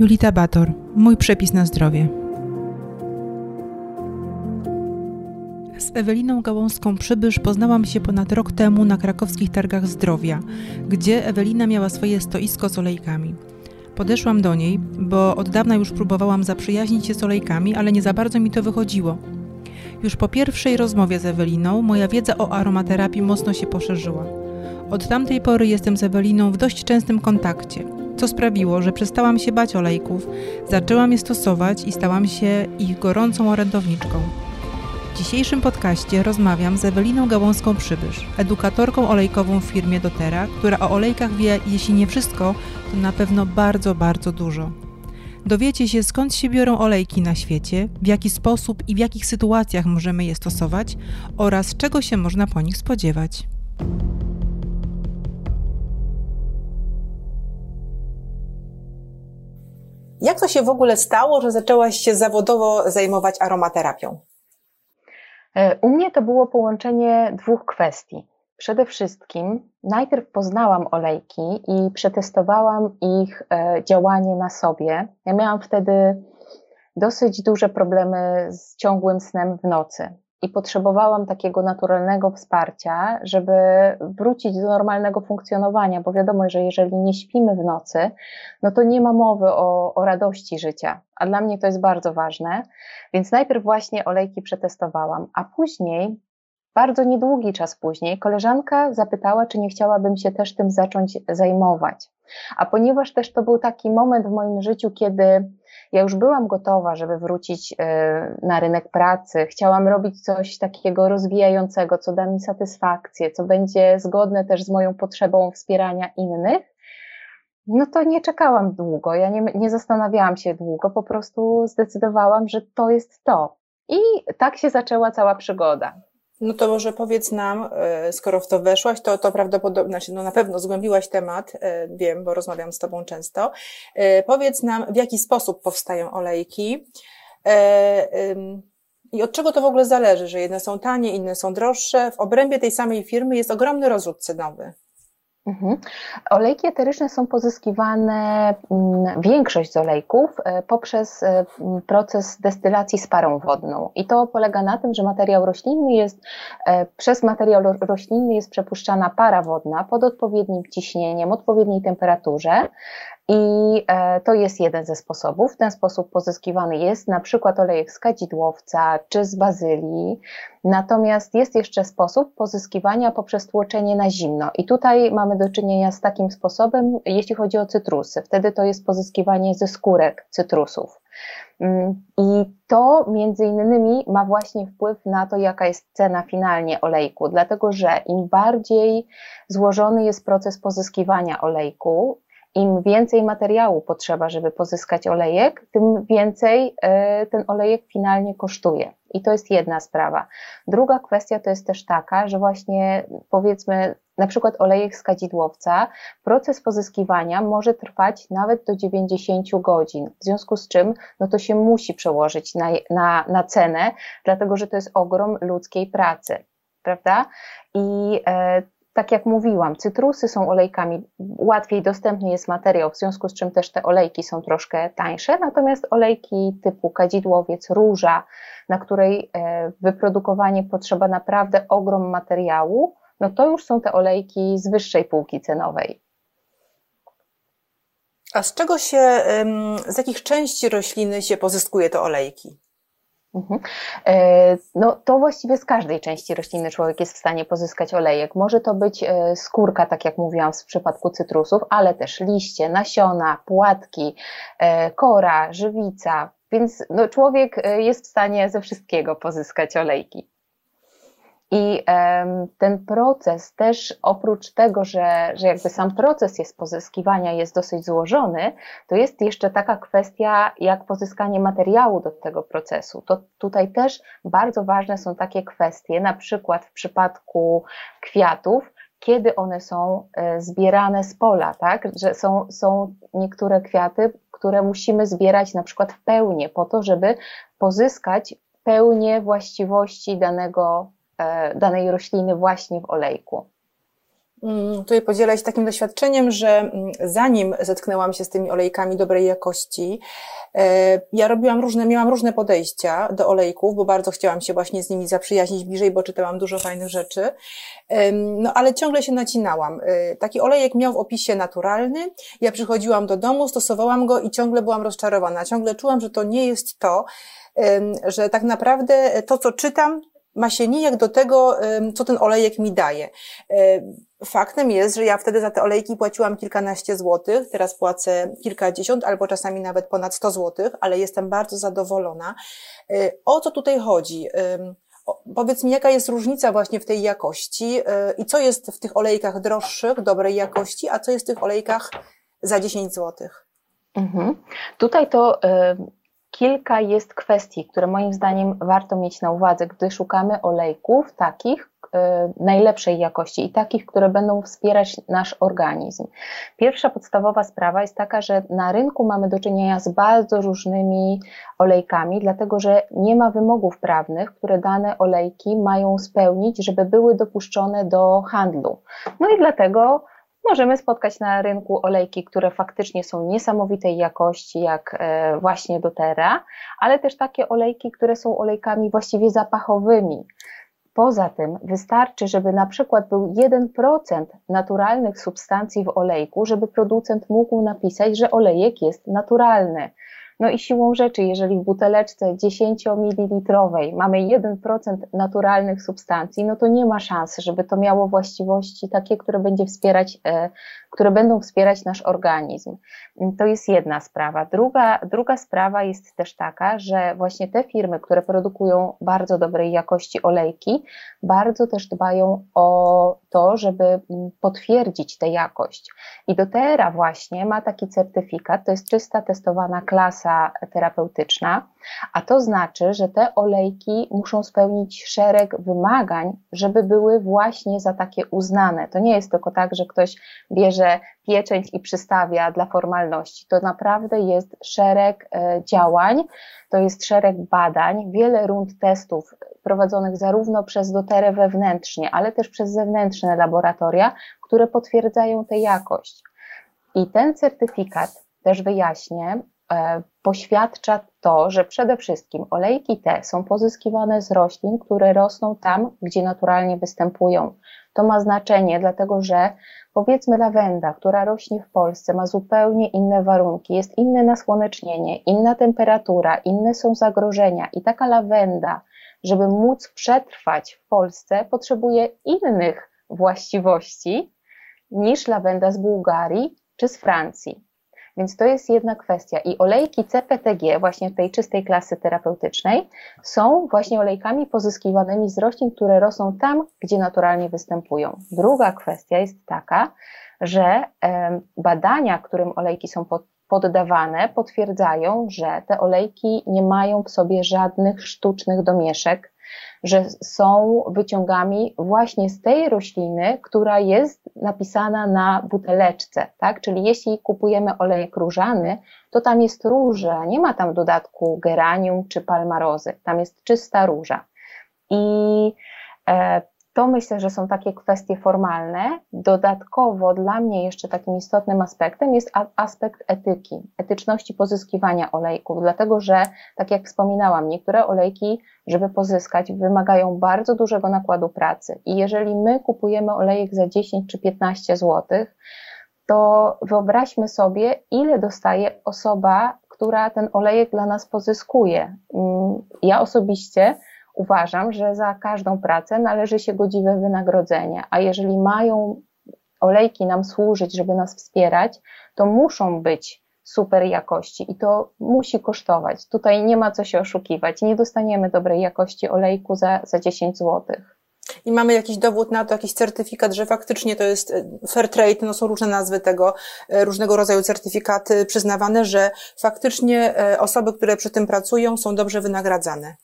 Julita Bator, mój przepis na zdrowie. Z Eweliną Gałązką Przybysz poznałam się ponad rok temu na krakowskich targach zdrowia, gdzie Ewelina miała swoje stoisko z olejkami. Podeszłam do niej, bo od dawna już próbowałam zaprzyjaźnić się z olejkami, ale nie za bardzo mi to wychodziło. Już po pierwszej rozmowie z Eweliną moja wiedza o aromaterapii mocno się poszerzyła. Od tamtej pory jestem z Eweliną w dość częstym kontakcie, co sprawiło, że przestałam się bać olejków, zaczęłam je stosować i stałam się ich gorącą orędowniczką. W dzisiejszym podcaście rozmawiam z Eweliną Gałązką Przybysz, edukatorką olejkową w firmie Dotera, która o olejkach wie, jeśli nie wszystko, to na pewno bardzo, bardzo dużo. Dowiecie się skąd się biorą olejki na świecie, w jaki sposób i w jakich sytuacjach możemy je stosować oraz czego się można po nich spodziewać. Jak to się w ogóle stało, że zaczęłaś się zawodowo zajmować aromaterapią? E, u mnie to było połączenie dwóch kwestii. Przede wszystkim najpierw poznałam olejki i przetestowałam ich e, działanie na sobie. Ja miałam wtedy dosyć duże problemy z ciągłym snem w nocy i potrzebowałam takiego naturalnego wsparcia, żeby wrócić do normalnego funkcjonowania, bo wiadomo, że jeżeli nie śpimy w nocy, no to nie ma mowy o, o radości życia, a dla mnie to jest bardzo ważne. Więc najpierw właśnie olejki przetestowałam, a później bardzo niedługi czas później koleżanka zapytała, czy nie chciałabym się też tym zacząć zajmować. A ponieważ też to był taki moment w moim życiu, kiedy ja już byłam gotowa, żeby wrócić e, na rynek pracy, chciałam robić coś takiego rozwijającego, co da mi satysfakcję, co będzie zgodne też z moją potrzebą wspierania innych, no to nie czekałam długo, ja nie, nie zastanawiałam się długo, po prostu zdecydowałam, że to jest to. I tak się zaczęła cała przygoda. No to może powiedz nam, e, skoro w to weszłaś, to, to prawdopodobnie, znaczy no na pewno zgłębiłaś temat, e, wiem, bo rozmawiam z Tobą często. E, powiedz nam, w jaki sposób powstają olejki i od czego to w ogóle zależy, że jedne są tanie, inne są droższe. W obrębie tej samej firmy jest ogromny rozrzut cenowy. Mhm. Olejki eteryczne są pozyskiwane, mm, większość z olejków, e, poprzez e, proces destylacji z parą wodną. I to polega na tym, że materiał roślinny jest, e, przez materiał roślinny jest przepuszczana para wodna pod odpowiednim ciśnieniem, odpowiedniej temperaturze. I e, to jest jeden ze sposobów. W ten sposób pozyskiwany jest na przykład olejek z kadzidłowca czy z bazylii. Natomiast jest jeszcze sposób pozyskiwania poprzez tłoczenie na zimno. I tutaj mamy do czynienia z takim sposobem, jeśli chodzi o cytrusy. Wtedy to jest pozyskiwanie ze skórek cytrusów. Mm, I to między innymi ma właśnie wpływ na to, jaka jest cena finalnie olejku, dlatego że im bardziej złożony jest proces pozyskiwania olejku, im więcej materiału potrzeba, żeby pozyskać olejek, tym więcej e, ten olejek finalnie kosztuje. I to jest jedna sprawa. Druga kwestia to jest też taka, że właśnie powiedzmy, na przykład olejek z kadzidłowca, proces pozyskiwania może trwać nawet do 90 godzin, w związku z czym no to się musi przełożyć na, na, na cenę, dlatego że to jest ogrom ludzkiej pracy, prawda? I e, tak jak mówiłam, cytrusy są olejkami, łatwiej dostępny jest materiał, w związku z czym też te olejki są troszkę tańsze, natomiast olejki typu kadzidłowiec, róża, na której e, wyprodukowanie potrzeba naprawdę ogrom materiału, no to już są te olejki z wyższej półki cenowej. A z czego się, z jakich części rośliny się pozyskuje te olejki? Mhm. E, no to właściwie z każdej części rośliny człowiek jest w stanie pozyskać olejek. Może to być e, skórka, tak jak mówiłam w przypadku cytrusów, ale też liście, nasiona, płatki, e, kora, żywica, więc no, człowiek jest w stanie ze wszystkiego pozyskać olejki. I ten proces też oprócz tego, że, że jakby sam proces jest pozyskiwania jest dosyć złożony, to jest jeszcze taka kwestia jak pozyskanie materiału do tego procesu. To tutaj też bardzo ważne są takie kwestie, na przykład w przypadku kwiatów, kiedy one są e, zbierane z pola, tak? Że są, są niektóre kwiaty, które musimy zbierać na przykład w pełni po to, żeby pozyskać pełnię właściwości danego danej rośliny właśnie w olejku. mm, tutaj podzielę się takim doświadczeniem, że mm, zanim zetknęłam się z tymi olejkami dobrej jakości, e, ja robiłam różne, miałam różne podejścia do olejków, bo bardzo chciałam się właśnie z nimi zaprzyjaźnić bliżej, bo czytałam dużo fajnych rzeczy. No ale ciągle się nacinałam. E, taki olejek miał w opisie naturalny. Ja przychodziłam do domu, stosowałam go i ciągle byłam rozczarowana. Ciągle czułam, że to nie jest to, że tak naprawdę to, co czytam, ma się nijak do tego, co ten olejek mi daje. Faktem jest, że ja wtedy za te olejki płaciłam kilkanaście złotych, teraz płacę kilkadziesiąt albo czasami nawet ponad sto złotych, ale jestem bardzo zadowolona. O co tutaj chodzi? Powiedz mi, jaka jest różnica właśnie w tej jakości e, i co jest w tych olejkach droższych, dobrej jakości, a co jest w tych olejkach za 10 złotych? Mhm. Tutaj to kilka jest kwestii, które moim zdaniem warto mieć na uwadze, gdy szukamy olejków takich e, najlepszej jakości i takich, które będą wspierać nasz organizm. Pierwsza podstawowa sprawa jest taka, że na rynku mamy do czynienia z bardzo różnymi olejkami, dlatego że nie ma wymogów prawnych, które dane olejki mają spełnić, żeby były dopuszczone do handlu. No i dlatego możemy spotkać na rynku olejki, które faktycznie są niesamowitej jakości, jak e, właśnie doTERRA, ale też takie olejki, które są olejkami właściwie zapachowymi. Poza tym wystarczy, żeby na przykład był 1% naturalnych substancji w olejku, żeby producent mógł napisać, że olejek jest naturalny. No i siłą rzeczy, jeżeli w buteleczce 10 ml mamy 1% naturalnych substancji, no to nie ma szans, żeby to miało właściwości takie, które będzie wspierać, e, które będą wspierać nasz organizm. To jest jedna sprawa. Druga, druga sprawa jest też taka, że właśnie te firmy, które produkują bardzo dobrej jakości olejki, bardzo też dbają o to, żeby potwierdzić tę jakość. I doTERRA właśnie ma taki certyfikat, to jest czysta testowana klasa terapeutyczna, a to znaczy, że te olejki muszą spełnić szereg wymagań, żeby były właśnie za takie uznane. To nie jest tylko tak, że ktoś bierze pieczęć i przystawia dla formalności. To naprawdę jest szereg e, działań, to jest szereg badań, wiele rund testów prowadzonych zarówno przez doterę wewnętrznie, ale też przez zewnętrzne laboratoria, które potwierdzają tę jakość. I ten certyfikat, też wyjaśnię, poświadcza to, że przede wszystkim olejki te są pozyskiwane z roślin, które rosną tam, gdzie naturalnie występują. To ma znaczenie, dlatego że powiedzmy lawenda, która rośnie w Polsce, ma zupełnie inne warunki, jest inne nasłonecznienie, inna temperatura, inne są zagrożenia i taka lawenda, żeby móc przetrwać w Polsce, potrzebuje innych właściwości niż lawenda z Bułgarii czy z Francji. Więc to jest jedna kwestia. I olejki CPTG, właśnie tej czystej klasy terapeutycznej, są właśnie olejkami pozyskiwanymi z roślin, które rosną tam, gdzie naturalnie występują. Druga kwestia jest taka, że badania, którym olejki są poddawane, potwierdzają, że te olejki nie mają w sobie żadnych sztucznych domieszek, że są wyciągami właśnie z tej rośliny, która jest napisana na buteleczce, tak? Czyli jeśli kupujemy olejek różany, to tam jest róża, nie ma tam dodatku geranium czy palmarozy, tam jest czysta róża. I e, to myślę, że są takie kwestie formalne. Dodatkowo dla mnie jeszcze takim istotnym aspektem jest aspekt etyki, etyczności pozyskiwania olejków, dlatego że, tak jak wspominałam, niektóre olejki, żeby pozyskać, wymagają bardzo dużego nakładu pracy. I jeżeli my kupujemy olejek za 10 czy 15 zł, to wyobraźmy sobie, ile dostaje osoba, która ten olejek dla nas pozyskuje. Mm, ja osobiście uważam, że za każdą pracę należy się godziwe wynagrodzenie, a jeżeli mają olejki nam służyć, żeby nas wspierać, to muszą być super jakości i to musi kosztować. Tutaj nie ma co się oszukiwać. Nie dostaniemy dobrej jakości olejku za, za 10 zł. I mamy jakiś dowód na to, jakiś certyfikat, że faktycznie to jest e, fair trade, no są różne nazwy tego, e, różnego rodzaju certyfikaty przyznawane, że faktycznie e, osoby, które przy tym pracują, są dobrze wynagradzane.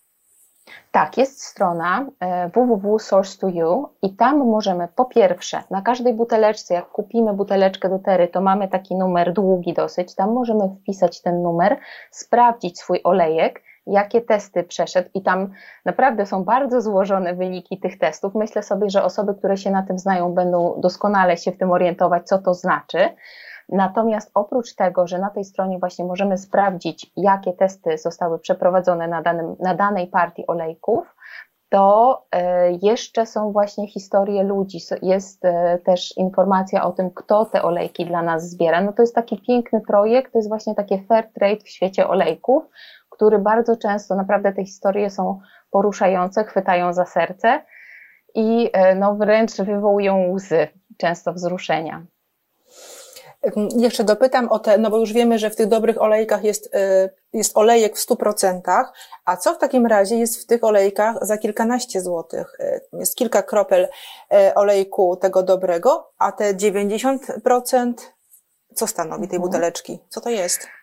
Tak, jest strona e, www.source2u i tam możemy po pierwsze na każdej buteleczce, jak kupimy buteleczkę do tery, to mamy taki numer długi dosyć, tam możemy wpisać ten numer, sprawdzić swój olejek jakie testy przeszedł i tam naprawdę są bardzo złożone wyniki tych testów. Myślę sobie, że osoby, które się na tym znają, będą doskonale się w tym orientować, co to znaczy. Natomiast oprócz tego, że na tej stronie właśnie możemy sprawdzić, jakie testy zostały przeprowadzone na, danym, na danej partii olejków, to e, jeszcze są właśnie historie ludzi, jest e, też informacja o tym, kto te olejki dla nas zbiera. No to jest taki piękny projekt, to jest właśnie takie fair trade w świecie olejków, który bardzo często, naprawdę te historie są poruszające, chwytają za serce i e, no wręcz wywołują łzy, często wzruszenia. Jeszcze dopytam o te, no bo już wiemy, że w tych dobrych olejkach jest, y, jest olejek w 100%, a co w takim razie jest w tych olejkach za kilkanaście złotych? Y, jest kilka kropel y, olejku tego dobrego, a te 90% co stanowi tej mhm. buteleczki? Co to jest?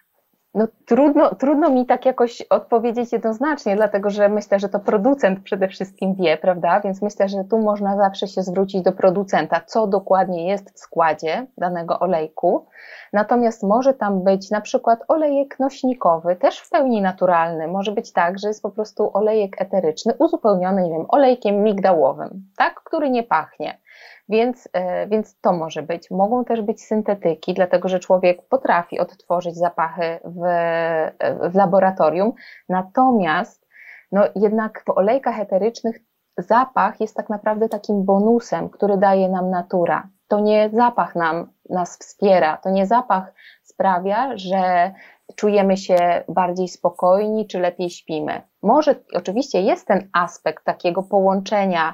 No, trudno, trudno mi tak jakoś odpowiedzieć jednoznacznie, dlatego że myślę, że to producent przede wszystkim wie, prawda? Więc myślę, że tu można zawsze się zwrócić do producenta, co dokładnie jest w składzie danego olejku. Natomiast może tam być na przykład olejek nośnikowy, też w pełni naturalny. Może być tak, że jest po prostu olejek eteryczny, uzupełniony, nie wiem, olejkiem migdałowym, tak? Który nie pachnie. Więc, e, więc to może być. Mogą też być syntetyki, dlatego że człowiek potrafi odtworzyć zapachy w, e, w laboratorium. Natomiast no, jednak w olejkach eterycznych zapach jest tak naprawdę takim bonusem, który daje nam natura. To nie zapach nam, nas wspiera, to nie zapach sprawia, że czujemy się bardziej spokojni czy lepiej śpimy. Może oczywiście jest ten aspekt takiego połączenia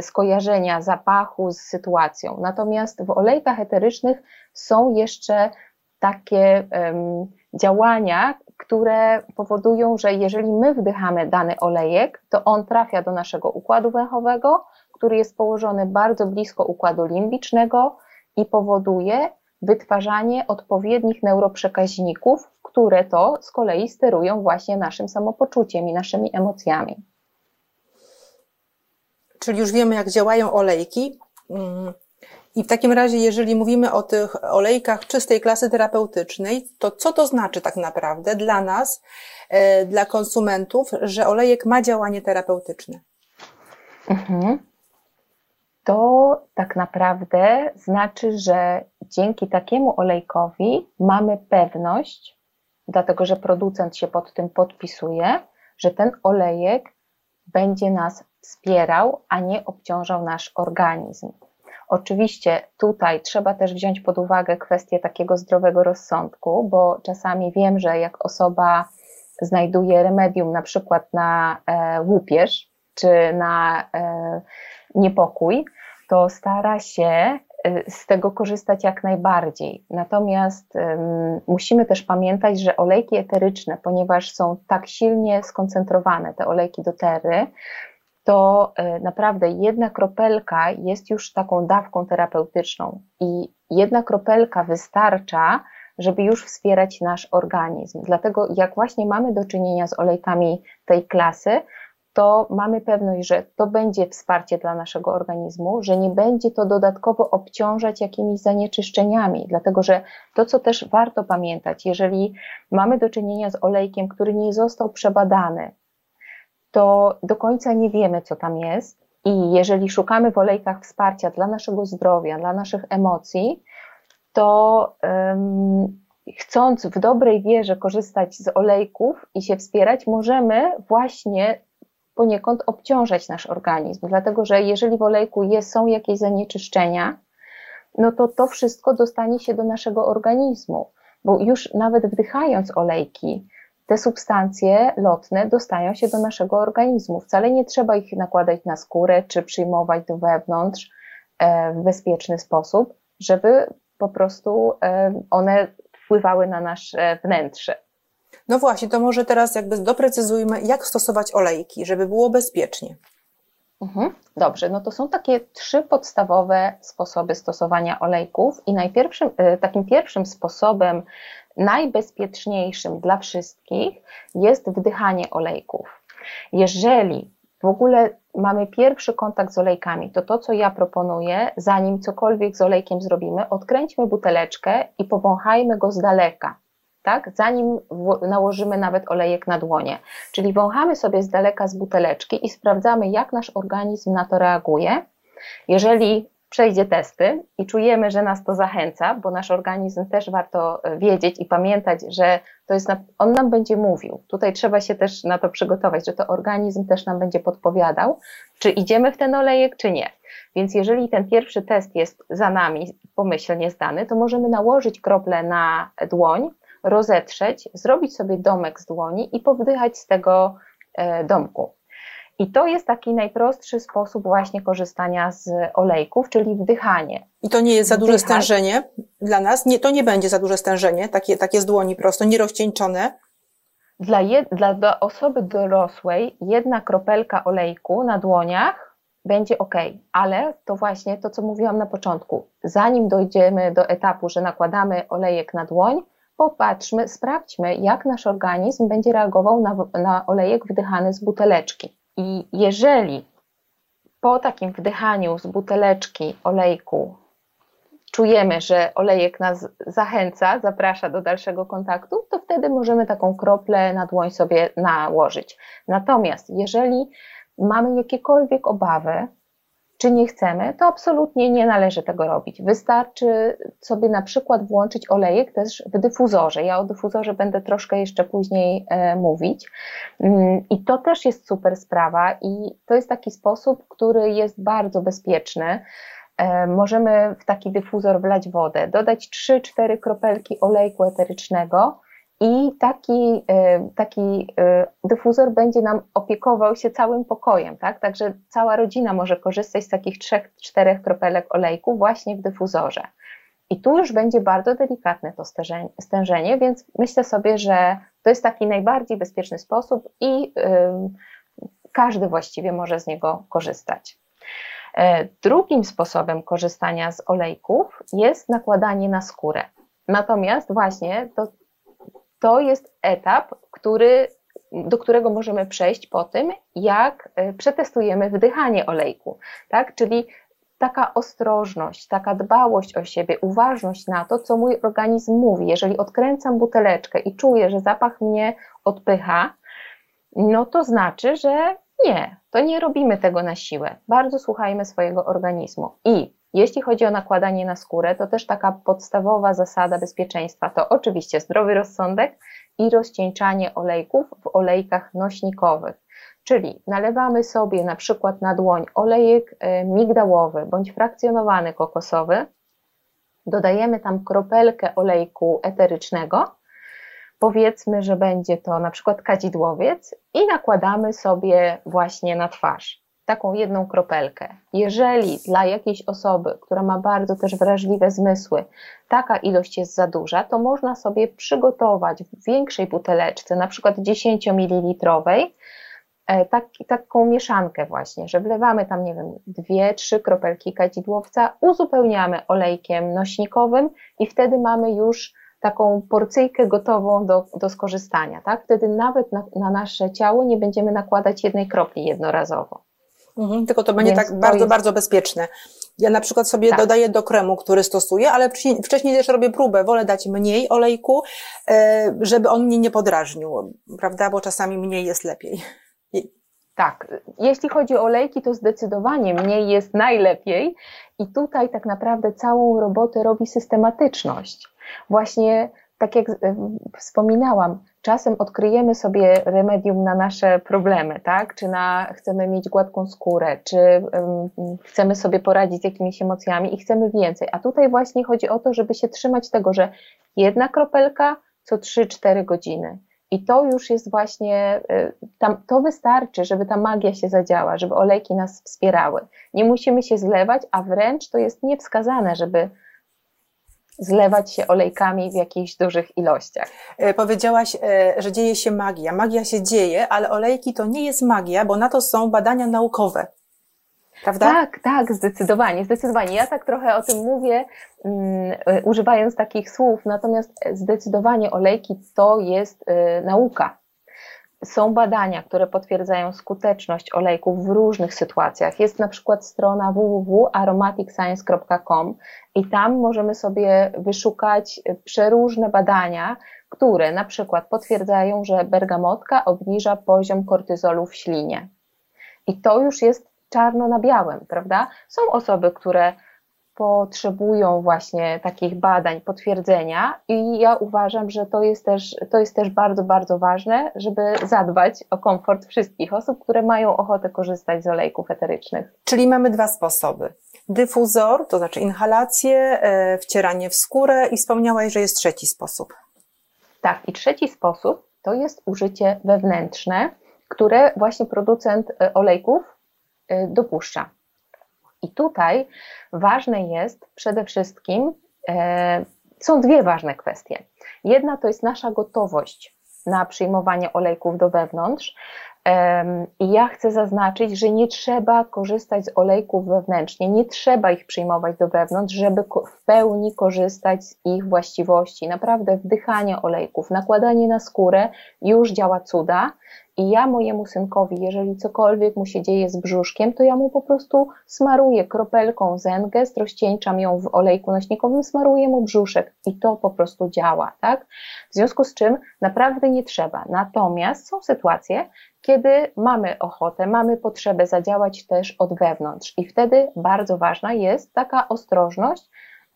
skojarzenia zapachu z sytuacją. Natomiast w olejkach eterycznych są jeszcze takie um, działania, które powodują, że jeżeli my wdychamy dany olejek, to on trafia do naszego układu węchowego, który jest położony bardzo blisko układu limbicznego i powoduje wytwarzanie odpowiednich neuroprzekaźników, które to z kolei sterują właśnie naszym samopoczuciem i naszymi emocjami czyli już wiemy, jak działają olejki. Mm. I w takim razie, jeżeli mówimy o tych olejkach czystej klasy terapeutycznej, to co to znaczy tak naprawdę dla nas, e, dla konsumentów, że olejek ma działanie terapeutyczne? Mhm. To tak naprawdę znaczy, że dzięki takiemu olejkowi mamy pewność, dlatego że producent się pod tym podpisuje, że ten olejek będzie nas wspierał, a nie obciążał nasz organizm. Oczywiście tutaj trzeba też wziąć pod uwagę kwestię takiego zdrowego rozsądku, bo czasami wiem, że jak osoba znajduje remedium na przykład na e, łupież czy na e, niepokój, to stara się Y, z tego korzystać jak najbardziej. Natomiast um, musimy też pamiętać, że olejki eteryczne, ponieważ są tak silnie skoncentrowane, te olejki dotery, to y, naprawdę jedna kropelka jest już taką dawką terapeutyczną i jedna kropelka wystarcza, żeby już wspierać nasz organizm. Dlatego, jak właśnie mamy do czynienia z olejkami tej klasy, to mamy pewność, że to będzie wsparcie dla naszego organizmu, że nie będzie to dodatkowo obciążać jakimiś zanieczyszczeniami, dlatego że to, co też warto pamiętać, jeżeli mamy do czynienia z olejkiem, który nie został przebadany, to do końca nie wiemy, co tam jest. I jeżeli szukamy w olejkach wsparcia dla naszego zdrowia, dla naszych emocji, to um, chcąc w dobrej wierze korzystać z olejków i się wspierać, możemy właśnie poniekąd obciążać nasz organizm, dlatego że jeżeli w olejku jest, są jakieś zanieczyszczenia, no to to wszystko dostanie się do naszego organizmu, bo już nawet wdychając olejki, te substancje lotne dostają się do naszego organizmu. Wcale nie trzeba ich nakładać na skórę czy przyjmować do wewnątrz e, w bezpieczny sposób, żeby po prostu e, one wpływały na nasze wnętrze. No właśnie, to może teraz jakby doprecyzujmy, jak stosować olejki, żeby było bezpiecznie. Mhm. Dobrze, no to są takie trzy podstawowe sposoby stosowania olejków i najpierwszym, e, takim pierwszym sposobem, najbezpieczniejszym dla wszystkich jest wdychanie olejków. Jeżeli w ogóle mamy pierwszy kontakt z olejkami, to to, co ja proponuję, zanim cokolwiek z olejkiem zrobimy, odkręćmy buteleczkę i powąchajmy go z daleka tak? zanim nałożymy nawet olejek na dłonie. Czyli wąchamy sobie z daleka z buteleczki i sprawdzamy, jak nasz organizm na to reaguje. Jeżeli przejdzie testy i czujemy, że nas to zachęca, bo nasz organizm też warto e, wiedzieć i pamiętać, że to jest, on nam będzie mówił. Tutaj trzeba się też na to przygotować, że to organizm też nam będzie podpowiadał, czy idziemy w ten olejek, czy nie. Więc jeżeli ten pierwszy test jest za nami, pomyślnie zdany, to możemy nałożyć krople na dłoń, rozetrzeć, zrobić sobie domek z dłoni i powdychać z tego e, domku. I to jest taki najprostszy sposób właśnie korzystania z olejków, czyli wdychanie. I to nie jest za duże stężenie dla nas? Nie, to nie będzie za duże stężenie, takie, takie z dłoni prosto, nierozcieńczone? Dla, jed, dla, dla osoby dorosłej jedna kropelka olejku na dłoniach będzie ok, ale to właśnie to, co mówiłam na początku. Zanim dojdziemy do etapu, że nakładamy olejek na dłoń, popatrzmy, sprawdźmy, jak nasz organizm będzie reagował na, na olejek wdychany z buteleczki. I jeżeli po takim wdychaniu z buteleczki olejku czujemy, że olejek nas zachęca, zaprasza do dalszego kontaktu, to wtedy możemy taką kroplę na dłoń sobie nałożyć. Natomiast jeżeli mamy jakiekolwiek obawy, czy nie chcemy, to absolutnie nie należy tego robić. Wystarczy sobie na przykład włączyć olejek też w dyfuzorze. Ja o dyfuzorze będę troszkę jeszcze później e, mówić. Mm, I to też jest super sprawa i to jest taki sposób, który jest bardzo bezpieczny. E, możemy w taki dyfuzor wlać wodę, dodać 3-4 kropelki olejku eterycznego i taki, e, taki e, dyfuzor będzie nam opiekował się całym pokojem, tak? Także cała rodzina może korzystać z takich trzech, czterech kropelek olejku właśnie w dyfuzorze. I tu już będzie bardzo delikatne to stężenie, więc myślę sobie, że to jest taki najbardziej bezpieczny sposób i każdy właściwie może z niego korzystać. E, drugim sposobem korzystania z olejków jest nakładanie na skórę. Natomiast właśnie to to jest etap, który, do którego możemy przejść po tym, jak e, przetestujemy wdychanie olejku, tak? Czyli taka ostrożność, taka dbałość o siebie, uważność na to, co mój organizm mówi. Jeżeli odkręcam buteleczkę i czuję, że zapach mnie odpycha, no to znaczy, że nie, to nie robimy tego na siłę. Bardzo słuchajmy swojego organizmu. I jeśli chodzi o nakładanie na skórę, to też taka podstawowa zasada bezpieczeństwa to oczywiście zdrowy rozsądek i rozcieńczanie olejków w olejkach nośnikowych. Czyli nalewamy sobie na przykład na dłoń olejek e, migdałowy bądź frakcjonowany kokosowy, dodajemy tam kropelkę olejku eterycznego, powiedzmy, że będzie to na przykład kadzidłowiec i nakładamy sobie właśnie na twarz taką jedną kropelkę. Jeżeli dla jakiejś osoby, która ma bardzo też wrażliwe zmysły, taka ilość jest za duża, to można sobie przygotować w większej buteleczce, na przykład 10 ml, tak, taką mieszankę właśnie, że wlewamy tam, nie wiem, dwie, trzy kropelki kadzidłowca, uzupełniamy olejkiem nośnikowym i wtedy mamy już taką porcyjkę gotową do, do skorzystania, tak? Wtedy nawet na, na nasze ciało nie będziemy nakładać jednej kropli jednorazowo. Mhm, tylko to będzie Więc tak bardzo, jest... bardzo bezpieczne. Ja na przykład sobie tak. dodaję do kremu, który stosuję, ale wcześniej też robię próbę. Wolę dać mniej olejku, e, żeby on mnie nie podrażnił, prawda? Bo czasami mniej jest lepiej. Tak, jeśli chodzi o olejki, to zdecydowanie mniej jest najlepiej i tutaj tak naprawdę całą robotę robi systematyczność. Właśnie tak jak wspominałam, czasem odkryjemy sobie remedium na nasze problemy, tak? Czy na, chcemy mieć gładką skórę, czy um, chcemy sobie poradzić z jakimiś emocjami i chcemy więcej. A tutaj właśnie chodzi o to, żeby się trzymać tego, że jedna kropelka co 3-4 godziny. I to już jest właśnie, y, tam, to wystarczy, żeby ta magia się zadziała, żeby olejki nas wspierały. Nie musimy się zlewać, a wręcz to jest niewskazane, żeby zlewać się olejkami w jakichś dużych ilościach. E, powiedziałaś, e, że dzieje się magia. Magia się dzieje, ale olejki to nie jest magia, bo na to są badania naukowe. Prawda? Tak, tak, zdecydowanie, zdecydowanie. Ja tak trochę o tym mówię, um, używając takich słów, natomiast zdecydowanie olejki to jest y, nauka. Są badania, które potwierdzają skuteczność olejków w różnych sytuacjach. Jest na przykład strona www.aromaticscience.com i tam możemy sobie wyszukać przeróżne badania, które na przykład potwierdzają, że bergamotka obniża poziom kortyzolu w ślinie. I to już jest czarno na białym, prawda? Są osoby, które potrzebują właśnie takich badań, potwierdzenia i ja uważam, że to jest też, to jest też bardzo, bardzo ważne, żeby zadbać o komfort wszystkich osób, które mają ochotę korzystać z olejków eterycznych. Czyli mamy dwa sposoby. Dyfuzor, to znaczy inhalację, e, wcieranie w skórę i wspomniałaś, że jest trzeci sposób. Tak, i trzeci sposób to jest użycie wewnętrzne, które właśnie producent e, olejków e, dopuszcza. I tutaj ważne jest przede wszystkim, e, są dwie ważne kwestie. Jedna to jest nasza gotowość na przyjmowanie olejków do wewnątrz. I ja chcę zaznaczyć, że nie trzeba korzystać z olejków wewnętrznie, nie trzeba ich przyjmować do wewnątrz, żeby w pełni korzystać z ich właściwości. Naprawdę wdychanie olejków, nakładanie na skórę już działa cuda. I ja mojemu synkowi, jeżeli cokolwiek mu się dzieje z brzuszkiem, to ja mu po prostu smaruję kropelką zengest, rozcieńczam ją w olejku nośnikowym, smaruję mu brzuszek i to po prostu działa, tak? W związku z czym naprawdę nie trzeba. Natomiast są sytuacje, kiedy mamy ochotę, mamy potrzebę zadziałać też od wewnątrz i wtedy bardzo ważna jest taka ostrożność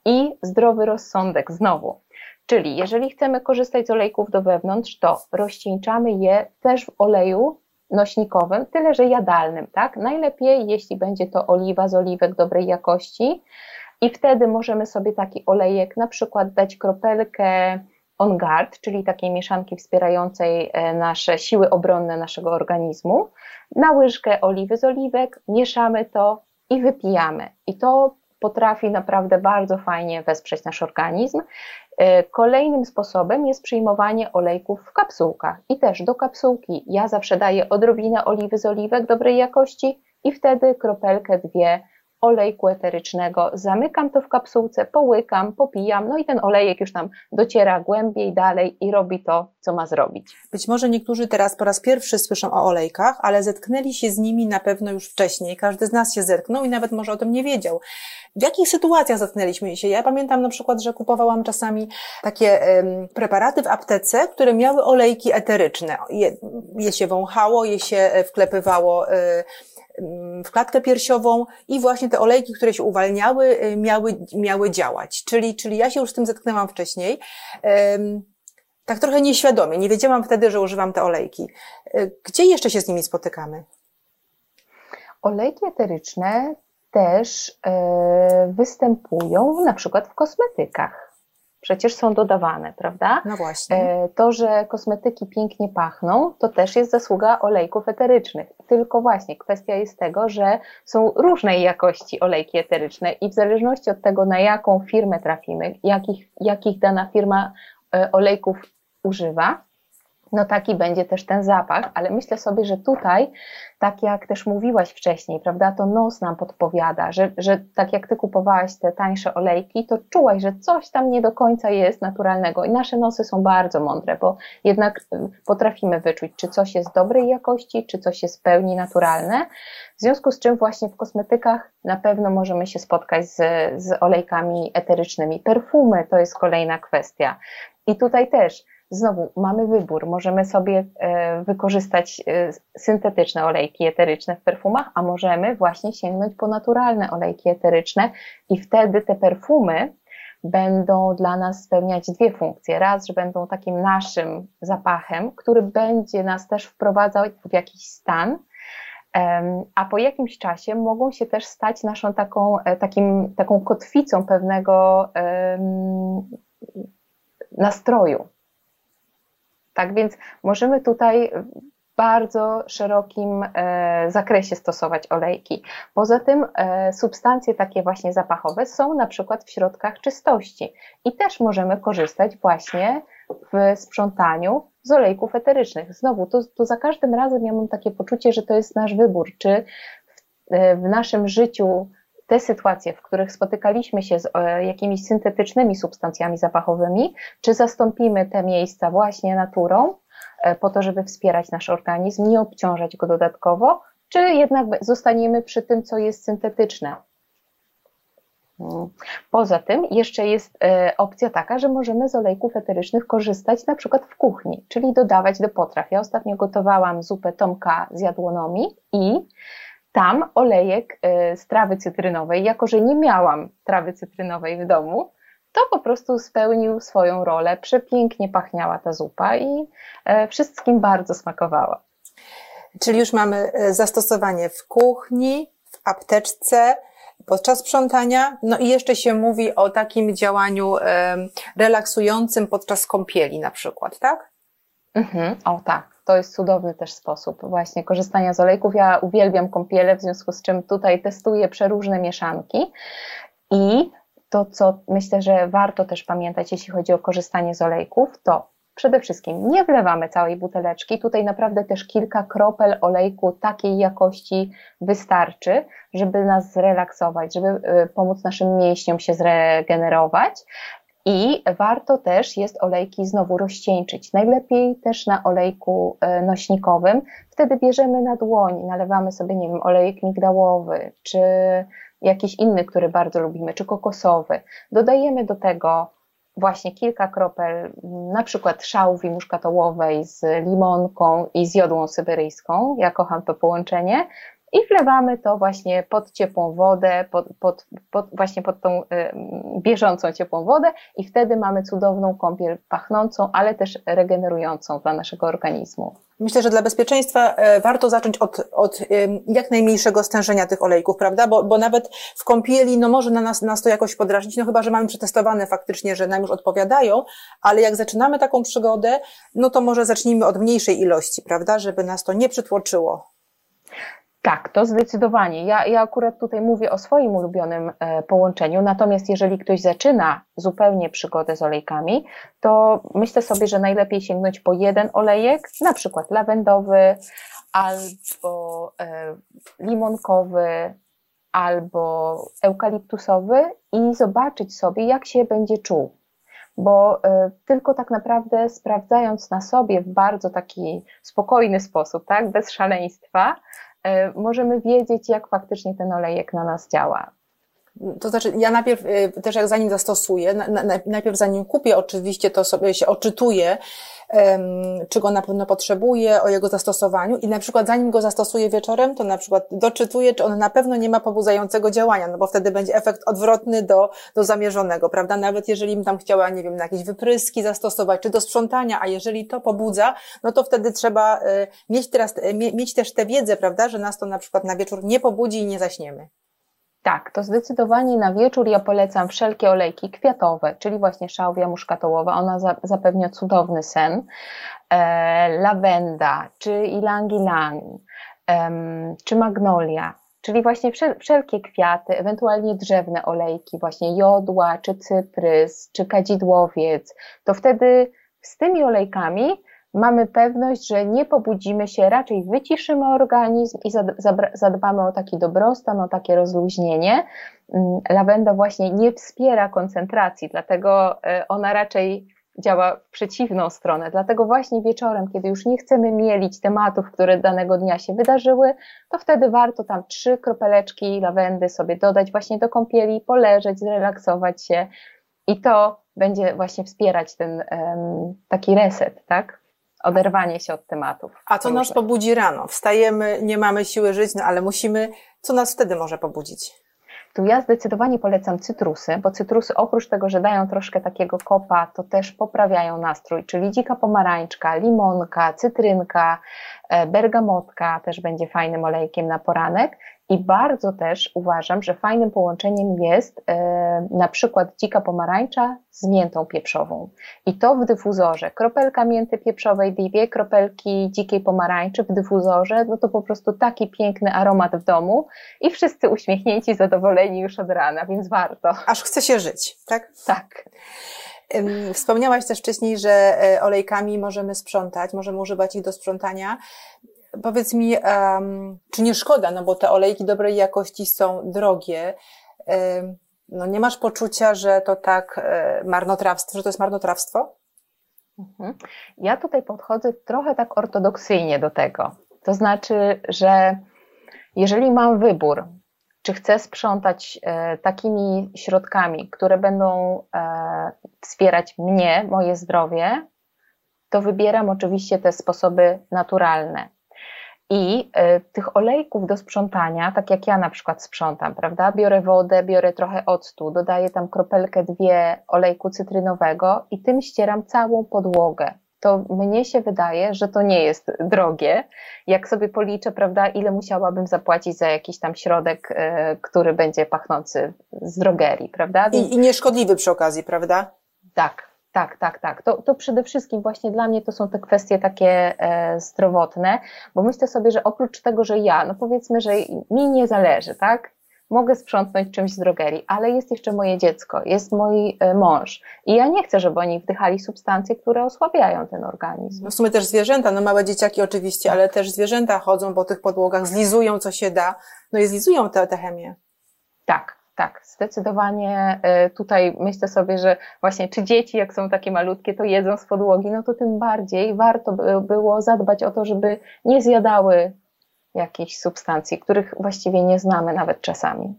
i zdrowy rozsądek znowu. Czyli jeżeli chcemy korzystać z olejków do wewnątrz, to rozcieńczamy je też w oleju nośnikowym, tyle że jadalnym, tak? Najlepiej, jeśli będzie to oliwa z oliwek dobrej jakości i wtedy możemy sobie taki olejek na przykład dać kropelkę on guard, czyli takiej mieszanki wspierającej e, nasze siły obronne naszego organizmu, na łyżkę oliwy z oliwek, mieszamy to i wypijamy. I to potrafi naprawdę bardzo fajnie wesprzeć nasz organizm. E, kolejnym sposobem jest przyjmowanie olejków w kapsułkach. I też do kapsułki ja zawsze daję odrobinę oliwy z oliwek dobrej jakości i wtedy kropelkę, dwie olejku eterycznego, zamykam to w kapsułce, połykam, popijam, no i ten olejek już tam dociera głębiej, dalej i robi to, co ma zrobić. Być może niektórzy teraz po raz pierwszy słyszą o olejkach, ale zetknęli się z nimi na pewno już wcześniej. Każdy z nas się zetknął i nawet może o tym nie wiedział. W jakich sytuacjach zetknęliśmy się? Ja pamiętam na przykład, że kupowałam czasami takie preparaty w aptece, które miały olejki eteryczne. Je, je się wąchało, je się e, wklepywało y, w klatkę piersiową i właśnie te olejki, które się uwalniały, y, miały, miały działać. Czyli, czyli ja się już z tym zetknęłam wcześniej. Tak trochę nieświadomie, nie wiedziałam wtedy, że używam te olejki. Y, gdzie jeszcze się z nimi spotykamy? Olejki eteryczne też y, występują na przykład w kosmetykach przecież są dodawane, prawda? No właśnie. E, to, że kosmetyki pięknie pachną, to też jest zasługa olejków eterycznych. Tylko właśnie kwestia jest tego, że są różnej jakości olejki eteryczne i w zależności od tego, na jaką firmę trafimy, jakich, jakich dana firma e, olejków używa, no taki będzie też ten zapach, ale myślę sobie, że tutaj, tak jak też mówiłaś wcześniej, prawda, to nos nam podpowiada, że, że tak jak ty kupowałaś te tańsze olejki, to czułaś, że coś tam nie do końca jest naturalnego i nasze nosy są bardzo mądre, bo jednak y, potrafimy wyczuć, czy coś jest dobrej jakości, czy coś jest w pełni naturalne, w związku z czym właśnie w kosmetykach na pewno możemy się spotkać z, z olejkami eterycznymi. Perfumy to jest kolejna kwestia. I tutaj też Znowu mamy wybór, możemy sobie e, wykorzystać e, syntetyczne olejki eteryczne w perfumach, a możemy właśnie sięgnąć po naturalne olejki eteryczne i wtedy te perfumy będą dla nas spełniać dwie funkcje. Raz, że będą takim naszym zapachem, który będzie nas też wprowadzał w jakiś stan, a po jakimś czasie mogą się też stać naszą taką, e, takim, taką kotwicą pewnego nastroju. Tak więc możemy tutaj w bardzo szerokim e, zakresie stosować olejki. Poza tym e, substancje takie właśnie zapachowe są na przykład w środkach czystości i też możemy korzystać właśnie w sprzątaniu z olejków eterycznych. Znowu, tu, tu za każdym razem ja mam takie poczucie, że to jest nasz wybór, czy w, e, w naszym życiu te sytuacje, w których spotykaliśmy się z jakimiś syntetycznymi substancjami zapachowymi, czy zastąpimy te miejsca właśnie naturą, po to, żeby wspierać nasz organizm, nie obciążać go dodatkowo, czy jednak zostaniemy przy tym, co jest syntetyczne. Poza tym jeszcze jest e, opcja taka, że możemy z olejków eterycznych korzystać na przykład w kuchni, czyli dodawać do potraw. Ja ostatnio gotowałam zupę Tomka z jadłonomi i tam olejek e, z trawy cytrynowej, jako że nie miałam trawy cytrynowej w domu, to po prostu spełnił swoją rolę. Przepięknie pachniała ta zupa i e, wszystkim bardzo smakowała. Czyli już mamy zastosowanie w kuchni, w apteczce, podczas sprzątania. No i jeszcze się mówi o takim działaniu relaksującym podczas kąpieli na przykład, tak? Mhm, o tak, to jest cudowny też sposób właśnie korzystania z olejków. Ja uwielbiam kąpiele, w związku z czym tutaj testuję przeróżne mieszanki i to, co myślę, że warto też pamiętać, jeśli chodzi o korzystanie z olejków, to przede wszystkim nie wlewamy całej buteleczki. Tutaj naprawdę też kilka kropel olejku takiej jakości wystarczy, żeby nas zrelaksować, żeby y, pomóc naszym mięśniom się zregenerować. I warto też jest olejki znowu rozcieńczyć. Najlepiej też na olejku y, nośnikowym. Wtedy bierzemy na dłoń, nalewamy sobie, nie wiem, olejek migdałowy, czy jakiś inny, który bardzo lubimy, czy kokosowy. Dodajemy do tego właśnie kilka kropel, na przykład szałwi muszkatołowej z limonką i z jodłą syberyjską. Ja kocham to połączenie. I wlewamy to właśnie pod ciepłą wodę, pod, pod, pod właśnie pod tą y, bieżącą ciepłą wodę i wtedy mamy cudowną kąpiel pachnącą, ale też regenerującą dla naszego organizmu. Myślę, że dla bezpieczeństwa e, warto zacząć od, od jak najmniejszego stężenia tych olejków, prawda? Bo, bo nawet w kąpieli, no może na nas, nas to jakoś podrażnić, no chyba, że mamy przetestowane faktycznie, że nam już odpowiadają, ale jak zaczynamy taką przygodę, no to może zacznijmy od mniejszej ilości, prawda? Żeby nas to nie przytłoczyło. Tak, to zdecydowanie. Ja, ja akurat tutaj mówię o swoim ulubionym e, połączeniu, natomiast jeżeli ktoś zaczyna zupełnie przygodę z olejkami, to myślę sobie, że najlepiej sięgnąć po jeden olejek, na przykład lawendowy albo e, limonkowy, albo eukaliptusowy i zobaczyć sobie, jak się będzie czuł. Bo e, tylko tak naprawdę sprawdzając na sobie w bardzo taki spokojny sposób, tak, bez szaleństwa, możemy wiedzieć, jak faktycznie ten olejek na nas działa. To znaczy, ja najpierw e, też jak zanim zastosuję, najpierw zanim kupię oczywiście, to sobie się oczytuję, czego na pewno potrzebuję, o jego zastosowaniu i na przykład zanim go zastosuję wieczorem, to na przykład doczytuję, czy on na pewno nie ma pobudzającego działania, no bo wtedy będzie efekt odwrotny do, do zamierzonego, prawda? Nawet jeżeli bym tam chciała, nie wiem, na jakieś wypryski zastosować, czy do sprzątania, a jeżeli to pobudza, no to wtedy trzeba e, mieć teraz, e, mieć też tę wiedzę, prawda, że nas to na przykład na wieczór nie pobudzi i nie zaśniemy. Tak, to zdecydowanie na wieczór ja polecam wszelkie olejki kwiatowe, czyli właśnie szałwia muszkatołowa, ona za, zapewnia cudowny sen, e, lawenda, czy ilang ilang, e, czy magnolia, czyli właśnie wszel, wszelkie kwiaty, ewentualnie drzewne olejki, właśnie jodła, czy cyprys, czy kadzidłowiec, to wtedy z tymi olejkami mamy pewność, że nie pobudzimy się, raczej wyciszymy organizm i zadbamy o taki dobrostan, o takie rozluźnienie. Mm, lawenda właśnie nie wspiera koncentracji, dlatego e, ona raczej działa w przeciwną stronę. Dlatego właśnie wieczorem, kiedy już nie chcemy mielić tematów, które danego dnia się wydarzyły, to wtedy warto tam trzy kropeleczki lawendy sobie dodać właśnie do kąpieli, poleżeć, zrelaksować się i to będzie właśnie wspierać ten taki reset, tak? Oderwanie się od tematów. A co nas pobudzi rano? Wstajemy, nie mamy siły żyć, no ale musimy, co nas wtedy może pobudzić? Tu ja zdecydowanie polecam cytrusy, bo cytrusy oprócz tego, że dają troszkę takiego kopa, to też poprawiają nastrój, czyli dzika pomarańczka, limonka, cytrynka, bergamotka też będzie fajnym olejkiem na poranek i bardzo też uważam, że fajnym połączeniem jest e, na przykład dzika pomarańcza z miętą pieprzową. I to w dyfuzorze. Kropelka mięty pieprzowej, dwie kropelki dzikiej pomarańczy w dyfuzorze, no to po prostu taki piękny aromat w domu i wszyscy uśmiechnięci, zadowoleni już od rana, więc warto. Aż chce się żyć, tak? Tak. Wspomniałaś też wcześniej, że e, olejkami możemy sprzątać, możemy używać ich do sprzątania. Powiedz mi, um, czy nie szkoda, no bo te olejki dobrej jakości są drogie. Um, no nie masz poczucia, że to tak e, marnotrawstwo, że to jest marnotrawstwo? Mhm. Ja tutaj podchodzę trochę tak ortodoksyjnie do tego. To znaczy, że jeżeli mam wybór, czy chcę sprzątać e, takimi środkami, które będą e, wspierać mnie, moje zdrowie, to wybieram oczywiście te sposoby naturalne. I y, tych olejków do sprzątania, tak jak ja na przykład sprzątam, prawda? Biorę wodę, biorę trochę octu, dodaję tam kropelkę, dwie olejku cytrynowego i tym ścieram całą podłogę. To mnie się wydaje, że to nie jest drogie. Jak sobie policzę, prawda, ile musiałabym zapłacić za jakiś tam środek, y, który będzie pachnący z drogerii, prawda? I, I nieszkodliwy przy okazji, prawda? Tak, tak, tak, tak. To, to przede wszystkim właśnie dla mnie to są te kwestie takie e, zdrowotne, bo myślę sobie, że oprócz tego, że ja, no powiedzmy, że mi nie zależy, tak? Mogę sprzątnąć czymś z drogerii, ale jest jeszcze moje dziecko, jest mój e, mąż i ja nie chcę, żeby oni wdychali substancje, które osłabiają ten organizm. No w sumie też zwierzęta, no małe dzieciaki oczywiście, ale też zwierzęta chodzą po tych podłogach, zlizują co się da, no i zlizują tę chemię. Tak, tak, zdecydowanie e, tutaj myślę sobie, że właśnie czy dzieci, jak są takie malutkie, to jedzą z podłogi, no to tym bardziej warto by było zadbać o to, żeby nie zjadały jakichś substancji, których właściwie nie znamy nawet czasami.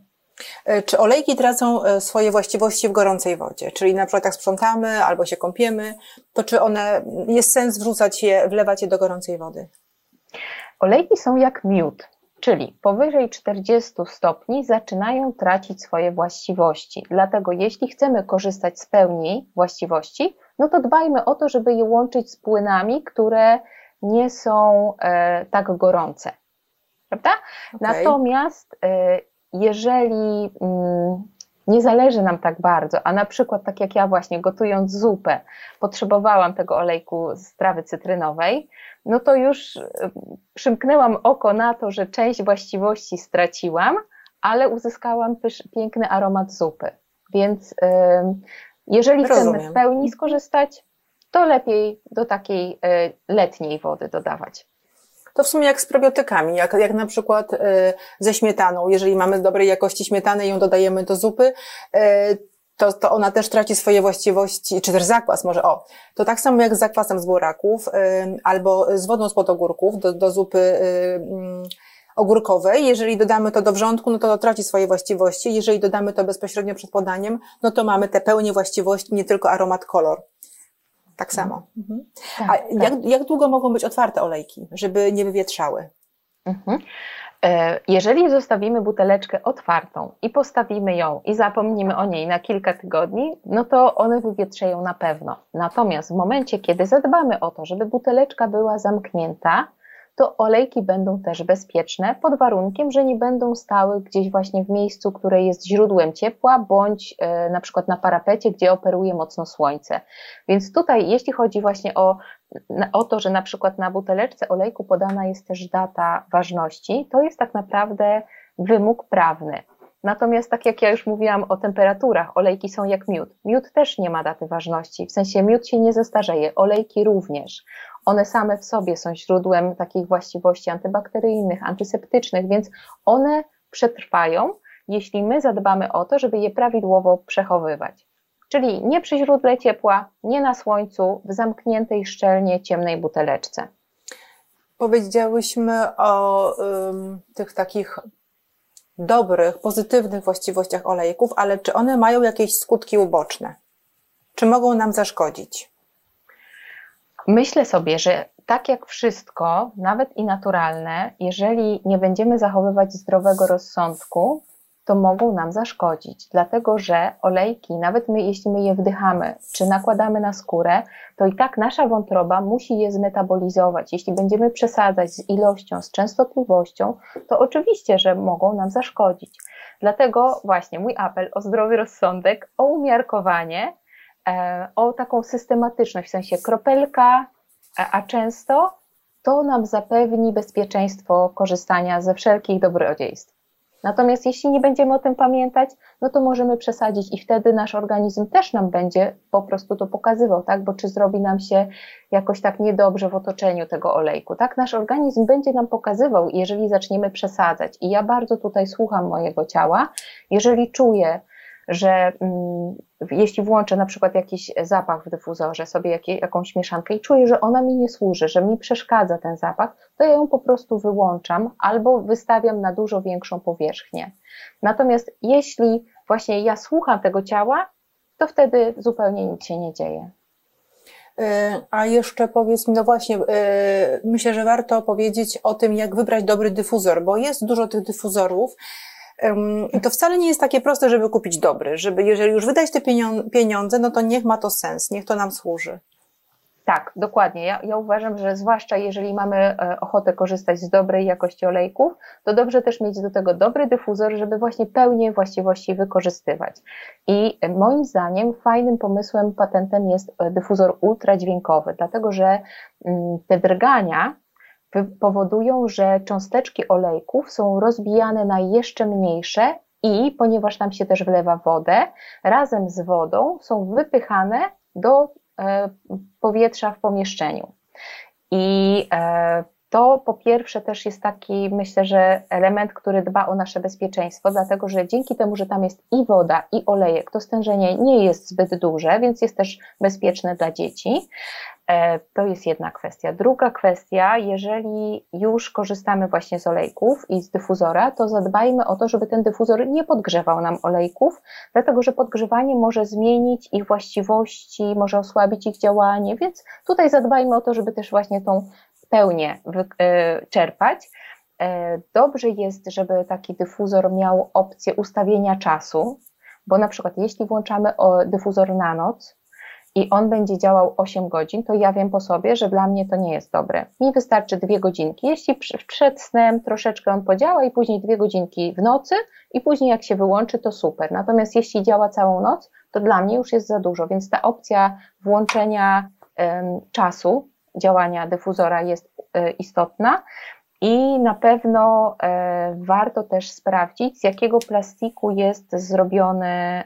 E, czy olejki tracą e, swoje właściwości w gorącej wodzie? Czyli na przykład jak sprzątamy albo się kąpiemy, to czy one, jest sens wrzucać je, wlewać je do gorącej wody? Olejki są jak miód czyli powyżej 40 stopni zaczynają tracić swoje właściwości. Dlatego jeśli chcemy korzystać z pełni właściwości, no to dbajmy o to, żeby je łączyć z płynami, które nie są e, tak gorące. Prawda? Okay. Natomiast e, jeżeli mm, nie zależy nam tak bardzo, a na przykład tak jak ja właśnie gotując zupę, potrzebowałam tego olejku z trawy cytrynowej, no to już y, przymknęłam oko na to, że część właściwości straciłam, ale uzyskałam też piękny aromat zupy. Więc jeżeli Rozumiem. chcemy w pełni skorzystać, to lepiej do takiej y, letniej wody dodawać. To w sumie jak z probiotykami, jak, jak na przykład y, ze śmietaną. Jeżeli mamy dobrej jakości śmietanę i ją dodajemy do zupy, to, to ona też traci swoje właściwości, czy też zakwas może, o, to tak samo jak z zakwasem z buraków, albo z wodą spod ogórków do, do zupy y, ogórkowej. Jeżeli dodamy to do wrzątku, no to to traci swoje właściwości. Jeżeli dodamy to bezpośrednio przed podaniem, no to mamy te pełnie właściwości, nie tylko aromat, kolor. Tak samo. Mhm. Tak, A tak. Jak, jak długo mogą być otwarte olejki, żeby nie wywietrzały? Mhm. E, jeżeli zostawimy buteleczkę otwartą i postawimy ją i zapomnimy o niej na kilka tygodni, no to one wywietrzeją na pewno. Natomiast w momencie, kiedy zadbamy o to, żeby buteleczka była zamknięta, to olejki będą też bezpieczne pod warunkiem, że nie będą stały gdzieś właśnie w miejscu, które jest źródłem ciepła, bądź e, na przykład na parapecie, gdzie operuje mocno słońce. Więc tutaj, jeśli chodzi właśnie o, o to, że na przykład na buteleczce olejku podana jest też data ważności, to jest tak naprawdę wymóg prawny. Natomiast tak jak ja już mówiłam o temperaturach, olejki są jak miód. Miód też nie ma daty ważności, w sensie miód się nie zestarzeje, olejki również. One same w sobie są źródłem takich właściwości antybakteryjnych, antyseptycznych, więc one przetrwają, jeśli my zadbamy o to, żeby je prawidłowo przechowywać. Czyli nie przy źródle ciepła, nie na słońcu, w zamkniętej, szczelnie ciemnej buteleczce. Powiedziałyśmy o um, tych takich dobrych, pozytywnych właściwościach olejków, ale czy one mają jakieś skutki uboczne? Czy mogą nam zaszkodzić? Myślę sobie, że tak jak wszystko, nawet i naturalne, jeżeli nie będziemy zachowywać zdrowego rozsądku, to mogą nam zaszkodzić, dlatego że olejki, nawet my, jeśli my je wdychamy, czy nakładamy na skórę, to i tak nasza wątroba musi je zmetabolizować. Jeśli będziemy przesadzać z ilością, z częstotliwością, to oczywiście, że mogą nam zaszkodzić. Dlatego właśnie mój apel o zdrowy rozsądek, o umiarkowanie, e, o taką systematyczność, w sensie kropelka, a często to nam zapewni bezpieczeństwo korzystania ze wszelkich dobrodziejstw. Natomiast jeśli nie będziemy o tym pamiętać, no to możemy przesadzić i wtedy nasz organizm też nam będzie po prostu to pokazywał, tak? Bo czy zrobi nam się jakoś tak niedobrze w otoczeniu tego olejku, tak? Nasz organizm będzie nam pokazywał, jeżeli zaczniemy przesadzać. I ja bardzo tutaj słucham mojego ciała, jeżeli czuję, że mm, jeśli włączę na przykład jakiś zapach w dyfuzorze, sobie jakąś mieszankę i czuję, że ona mi nie służy, że mi przeszkadza ten zapach, to ja ją po prostu wyłączam albo wystawiam na dużo większą powierzchnię. Natomiast jeśli właśnie ja słucham tego ciała, to wtedy zupełnie nic się nie dzieje. E, a jeszcze powiedz mi, no właśnie, e, myślę, że warto powiedzieć o tym, jak wybrać dobry dyfuzor, bo jest dużo tych dyfuzorów, i to wcale nie jest takie proste, żeby kupić dobry, żeby jeżeli już wydać te pieniądze, no to niech ma to sens, niech to nam służy. Tak, dokładnie. Ja, ja, uważam, że zwłaszcza jeżeli mamy e, ochotę korzystać z dobrej jakości olejków, to dobrze też mieć do tego dobry dyfuzor, żeby właśnie pełnię właściwości wykorzystywać. I moim zdaniem fajnym pomysłem, patentem jest e, dyfuzor ultradźwiękowy, dlatego że mm, te drgania powodują, że cząsteczki olejków są rozbijane na jeszcze mniejsze i ponieważ tam się też wlewa wodę, razem z wodą są wypychane do e, powietrza w pomieszczeniu. I e, to po pierwsze też jest taki, myślę, że element, który dba o nasze bezpieczeństwo, dlatego że dzięki temu, że tam jest i woda, i olejek, to stężenie nie jest zbyt duże, więc jest też bezpieczne dla dzieci. E, to jest jedna kwestia. Druga kwestia, jeżeli już korzystamy właśnie z olejków i z dyfuzora, to zadbajmy o to, żeby ten dyfuzor nie podgrzewał nam olejków, dlatego że podgrzewanie może zmienić ich właściwości, może osłabić ich działanie, więc tutaj zadbajmy o to, żeby też właśnie tą pełnię e, czerpać. E, dobrze jest, żeby taki dyfuzor miał opcję ustawienia czasu, bo na przykład jeśli włączamy dyfuzor na noc, i on będzie działał 8 godzin, to ja wiem po sobie, że dla mnie to nie jest dobre. Mi wystarczy dwie godzinki. Jeśli przed snem troszeczkę on podziała i później dwie godzinki w nocy i później jak się wyłączy, to super. Natomiast jeśli działa całą noc, to dla mnie już jest za dużo, więc ta opcja włączenia czasu działania dyfuzora jest y, istotna. I na pewno e, warto też sprawdzić, z jakiego plastiku jest zrobiony e,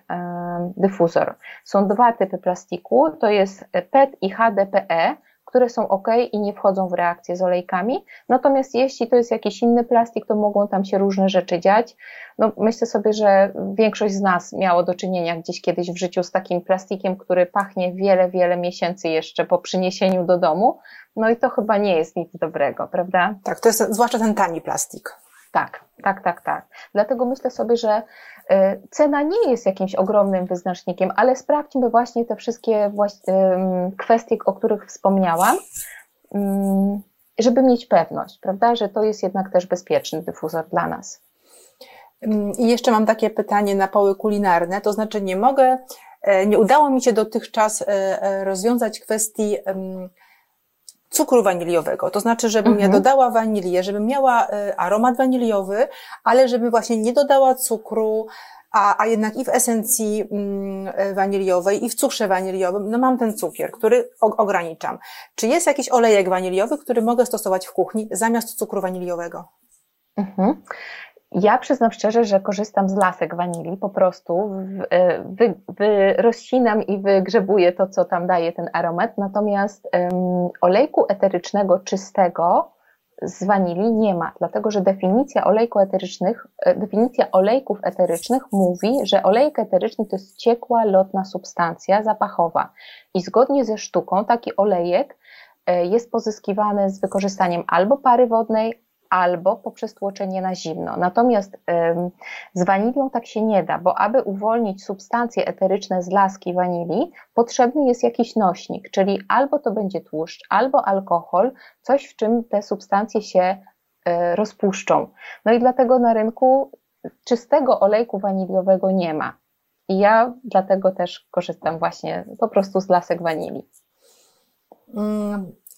dyfuzor. Są dwa typy plastiku, to jest PET i HDPE, które są ok i nie wchodzą w reakcję z olejkami. Natomiast jeśli to jest jakiś inny plastik, to mogą tam się różne rzeczy dziać. No, myślę sobie, że większość z nas miało do czynienia gdzieś kiedyś w życiu z takim plastikiem, który pachnie wiele, wiele miesięcy jeszcze po przyniesieniu do domu. No i to chyba nie jest nic dobrego, prawda? Tak, to jest zwłaszcza ten tani plastik. Tak, tak, tak, tak. Dlatego myślę sobie, że y, cena nie jest jakimś ogromnym wyznacznikiem, ale sprawdźmy właśnie te wszystkie kwestie, o których wspomniałam, żeby mieć pewność, prawda, że to jest jednak też bezpieczny dyfuzor dla nas. I jeszcze mam takie pytanie na poły kulinarne, to znaczy nie mogę, e, nie udało mi się dotychczas e, e, rozwiązać kwestii cukru waniliowego. To znaczy, żebym mhm. ja dodała wanilię, żebym miała e, aromat waniliowy, ale żeby właśnie nie dodała cukru, a, a jednak i w esencji mm, e, waniliowej, i w cukrze waniliowym, no mam ten cukier, który ograniczam. Czy jest jakiś olejek waniliowy, który mogę stosować w kuchni zamiast cukru waniliowego? Mhm. Ja przyznam szczerze, że korzystam z lasek wanilii, po prostu e, wy, wy, rozcinam i wygrzebuję to, co tam daje ten aromat, natomiast um, olejku eterycznego czystego z wanilii nie ma, dlatego że definicja olejku eterycznych, e, definicja olejków eterycznych mówi, że olejek eteryczny to jest ciekła, lotna substancja zapachowa. I zgodnie ze sztuką taki olejek e, jest pozyskiwany z wykorzystaniem albo pary wodnej, albo poprzez tłoczenie na zimno. Natomiast ym, z wanilią tak się nie da, bo aby uwolnić substancje eteryczne z laski wanilii, potrzebny jest jakiś nośnik, czyli albo to będzie tłuszcz, albo alkohol, coś w czym te substancje się y, rozpuszczą. No i dlatego na rynku czystego olejku waniliowego nie ma. I ja dlatego też korzystam właśnie po prostu z lasek wanilii.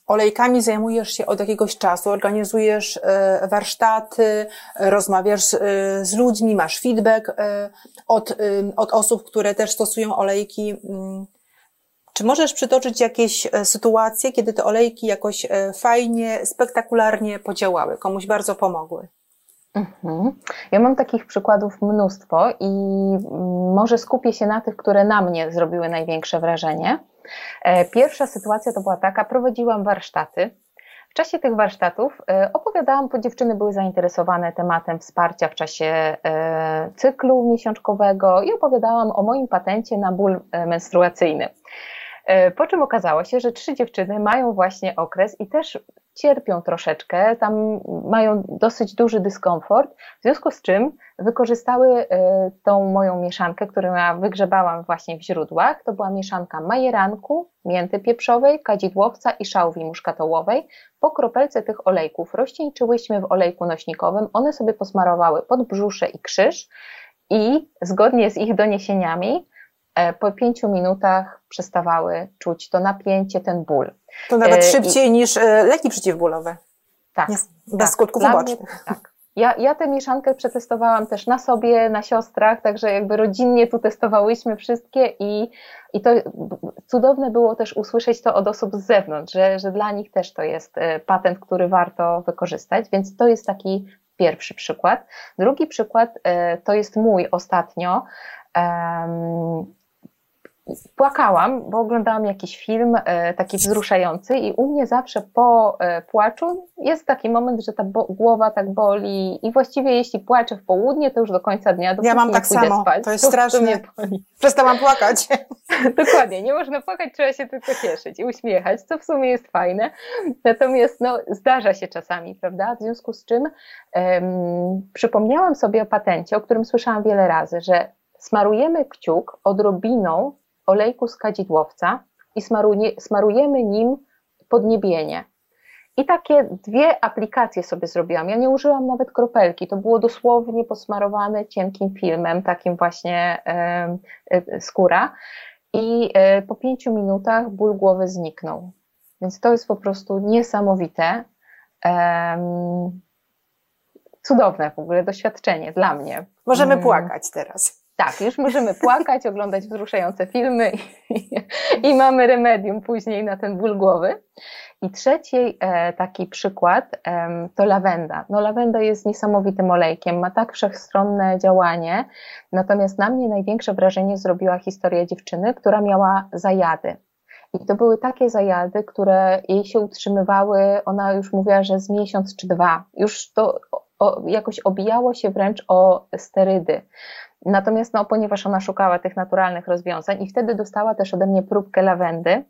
Olejkami zajmujesz się od jakiegoś czasu, organizujesz e, warsztaty, rozmawiasz e, z ludźmi, masz feedback e, od, od osób, które też stosują olejki. Mm. Czy możesz przytoczyć jakieś sytuacje, kiedy te olejki jakoś fajnie, spektakularnie podziałały, komuś bardzo pomogły? Mhm. Ja mam takich przykładów mnóstwo i mm, może skupię się na tych, które na mnie zrobiły największe wrażenie. E, pierwsza sytuacja to była taka, prowadziłam warsztaty W czasie tych warsztatów opowiadałam, bo dziewczyny były zainteresowane tematem wsparcia w czasie cyklu miesiączkowego i opowiadałam o moim patencie na ból menstruacyjny. E, po czym okazało się, że trzy dziewczyny mają właśnie okres i też cierpią troszeczkę, tam mają dosyć duży dyskomfort, w związku z czym wykorzystały e, tą moją mieszankę, którą ja wygrzebałam właśnie w źródłach. To była mieszanka majeranku, mięty pieprzowej, kadzidłowca i szałwi muszkatołowej. Po kropelce tych olejków rozcieńczyłyśmy w olejku nośnikowym, one sobie posmarowały pod brzusze i krzyż i zgodnie z ich doniesieniami po pięciu minutach przestawały czuć to napięcie, ten ból. To nawet e, szybciej I... niż e, leki przeciwbólowe. Tak. Nie, bez tak. skutków ubocznych. Tak. Ja, ja tę mieszankę przetestowałam też na sobie, na siostrach, także jakby rodzinnie tu testowałyśmy wszystkie i, i to cudowne było też usłyszeć to od osób z zewnątrz, że, że dla nich też to jest patent, który warto wykorzystać, więc to jest taki pierwszy przykład. Drugi przykład to jest mój ostatnio płakałam, bo oglądałam jakiś film e, taki wzruszający i u mnie zawsze po e, płaczu jest taki moment, że ta głowa tak boli i właściwie jeśli płaczę w południe, to już do końca dnia Ja mam tak samo, spać, to jest to strasznie. Przestałam płakać. Dokładnie, nie można płakać, trzeba się tylko cieszyć i uśmiechać, co w sumie jest fajne. Natomiast no, zdarza się czasami, prawda? W związku z czym um, przypomniałam sobie o patencie, o którym słyszałam wiele razy, że smarujemy kciuk odrobiną olejku z kadzidłowca i smaruje, smarujemy nim podniebienie. I takie dwie aplikacje sobie zrobiłam. Ja nie użyłam nawet kropelki, to było dosłownie posmarowane cienkim filmem, takim właśnie e, skóra. I e, po pięciu minutach ból głowy zniknął. Więc to jest po prostu niesamowite. cudowne w ogóle doświadczenie dla mnie. Możemy mm. płakać teraz. Tak, już możemy płakać, oglądać wzruszające filmy i, i, mamy remedium później na ten ból głowy. I trzeci e, taki przykład e, to lawenda. No lawenda jest niesamowitym olejkiem, ma tak wszechstronne działanie, natomiast na mnie największe wrażenie zrobiła historia dziewczyny, która miała zajady. I to były takie zajady, które jej się utrzymywały, ona już mówiła, że z miesiąc czy dwa. Już to o, jakoś obijało się wręcz o sterydy. Natomiast no, ponieważ ona szukała tych naturalnych rozwiązań i wtedy dostała też ode mnie próbkę lawendy,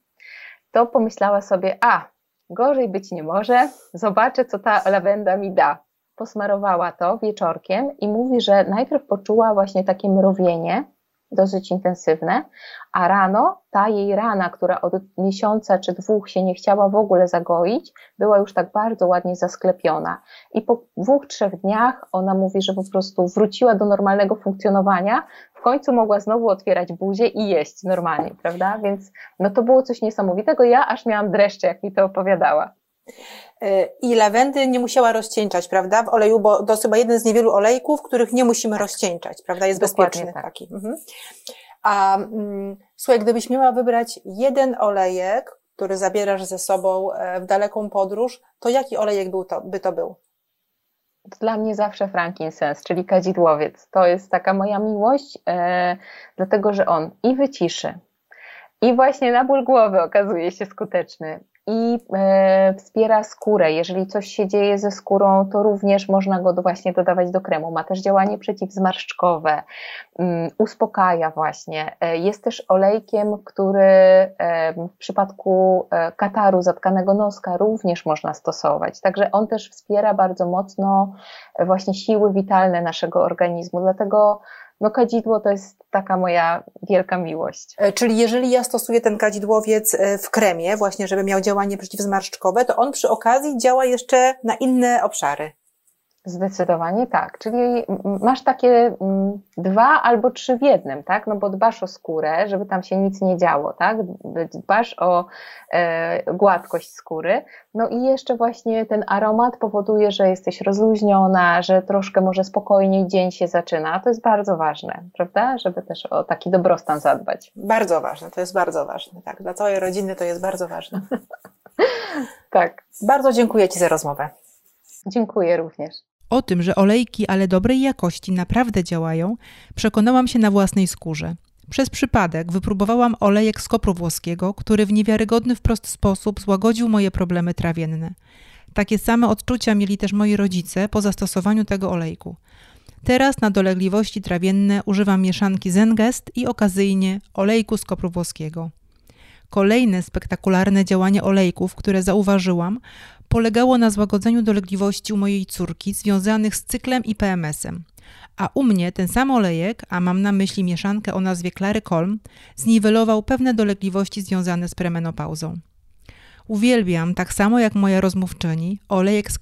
to pomyślała sobie, a gorzej być nie może, zobaczę co ta lawenda mi da. Posmarowała to wieczorkiem i mówi, że najpierw poczuła właśnie takie mrowienie, dosyć intensywne, a rano ta jej rana, która od miesiąca czy dwóch się nie chciała w ogóle zagoić, była już tak bardzo ładnie zasklepiona. I po dwóch, trzech dniach ona mówi, że po prostu wróciła do normalnego funkcjonowania, w końcu mogła znowu otwierać buzię i jeść normalnie, prawda? Więc no to było coś niesamowitego. Ja aż miałam dreszcze, jak mi to opowiadała. I lawendy nie musiała rozcieńczać, prawda, w oleju, bo to jest chyba jeden z niewielu olejków, których nie musimy tak. rozcieńczać, prawda, jest Dokładnie bezpieczny tak. taki. Mhm. A mm, słuchaj, gdybyś miała wybrać jeden olejek, który zabierasz ze sobą e, w daleką podróż, to jaki olejek był to, by to był? Dla mnie zawsze frankincense, czyli kadzidłowiec. To jest taka moja miłość, e, dlatego że on i wyciszy, i właśnie na ból głowy okazuje się skuteczny i e, wspiera skórę. Jeżeli coś się dzieje ze skórą, to również można go właśnie dodawać do kremu. Ma też działanie przeciwzmarszczkowe, um, uspokaja właśnie. E, jest też olejkiem, który e, w przypadku kataru, zatkanego noska również można stosować. Także on też wspiera bardzo mocno właśnie siły witalne naszego organizmu. Dlatego no kadzidło to jest taka moja wielka miłość. E, czyli jeżeli ja stosuję ten kadzidłowiec e, w kremie, właśnie żeby miał działanie przeciwzmarszczkowe, to on przy okazji działa jeszcze na inne obszary. Zdecydowanie tak. Czyli masz takie dwa albo trzy w jednym, tak? No bo dbasz o skórę, żeby tam się nic nie działo, tak? Dbasz o e, gładkość skóry. No i jeszcze właśnie ten aromat powoduje, że jesteś rozluźniona, że troszkę może spokojniej dzień się zaczyna. To jest bardzo ważne, prawda? Żeby też o taki dobrostan zadbać. Bardzo ważne, to jest bardzo ważne, tak. Dla całej rodziny to jest bardzo ważne. tak. Bardzo dziękuję Ci za rozmowę. Dziękuję również. O tym, że olejki, ale dobrej jakości, naprawdę działają, przekonałam się na własnej skórze. Przez przypadek wypróbowałam olejek z kopru włoskiego, który w niewiarygodny wprost sposób złagodził moje problemy trawienne. Takie same odczucia mieli też moi rodzice po zastosowaniu tego olejku. Teraz na dolegliwości trawienne używam mieszanki Zengest i okazyjnie olejku z kopru włoskiego. Kolejne spektakularne działanie olejków, które zauważyłam, polegało na złagodzeniu dolegliwości u mojej córki związanych z cyklem i PMS-em. A u mnie ten sam olejek, a mam na myśli mieszankę o nazwie Clary Colm, zniwelował pewne dolegliwości związane z premenopauzą. Uwielbiam, tak samo jak moja rozmówczyni, olejek z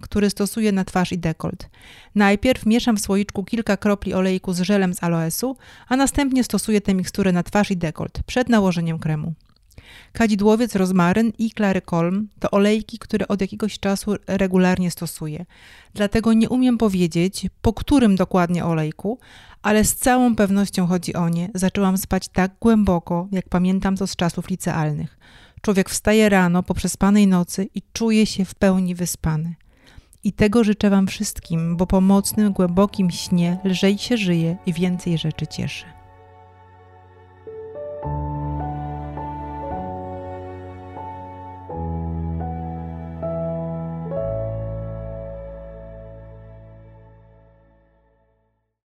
który stosuję na twarz i dekolt. Najpierw mieszam w słoiczku kilka kropli olejku z żelem z aloesu, a następnie stosuję tę miksturę na twarz i dekolt przed nałożeniem kremu. Kadzidłowiec, rozmaryn i klarykolm to olejki, które od jakiegoś czasu regularnie stosuję. Dlatego nie umiem powiedzieć, po którym dokładnie olejku, ale z całą pewnością chodzi o nie. Zaczęłam spać tak głęboko, jak pamiętam to z czasów licealnych. Człowiek wstaje rano po przespanej nocy i czuje się w pełni wyspany. I tego życzę Wam wszystkim, bo po mocnym, głębokim śnie lżej się żyje i więcej rzeczy cieszy.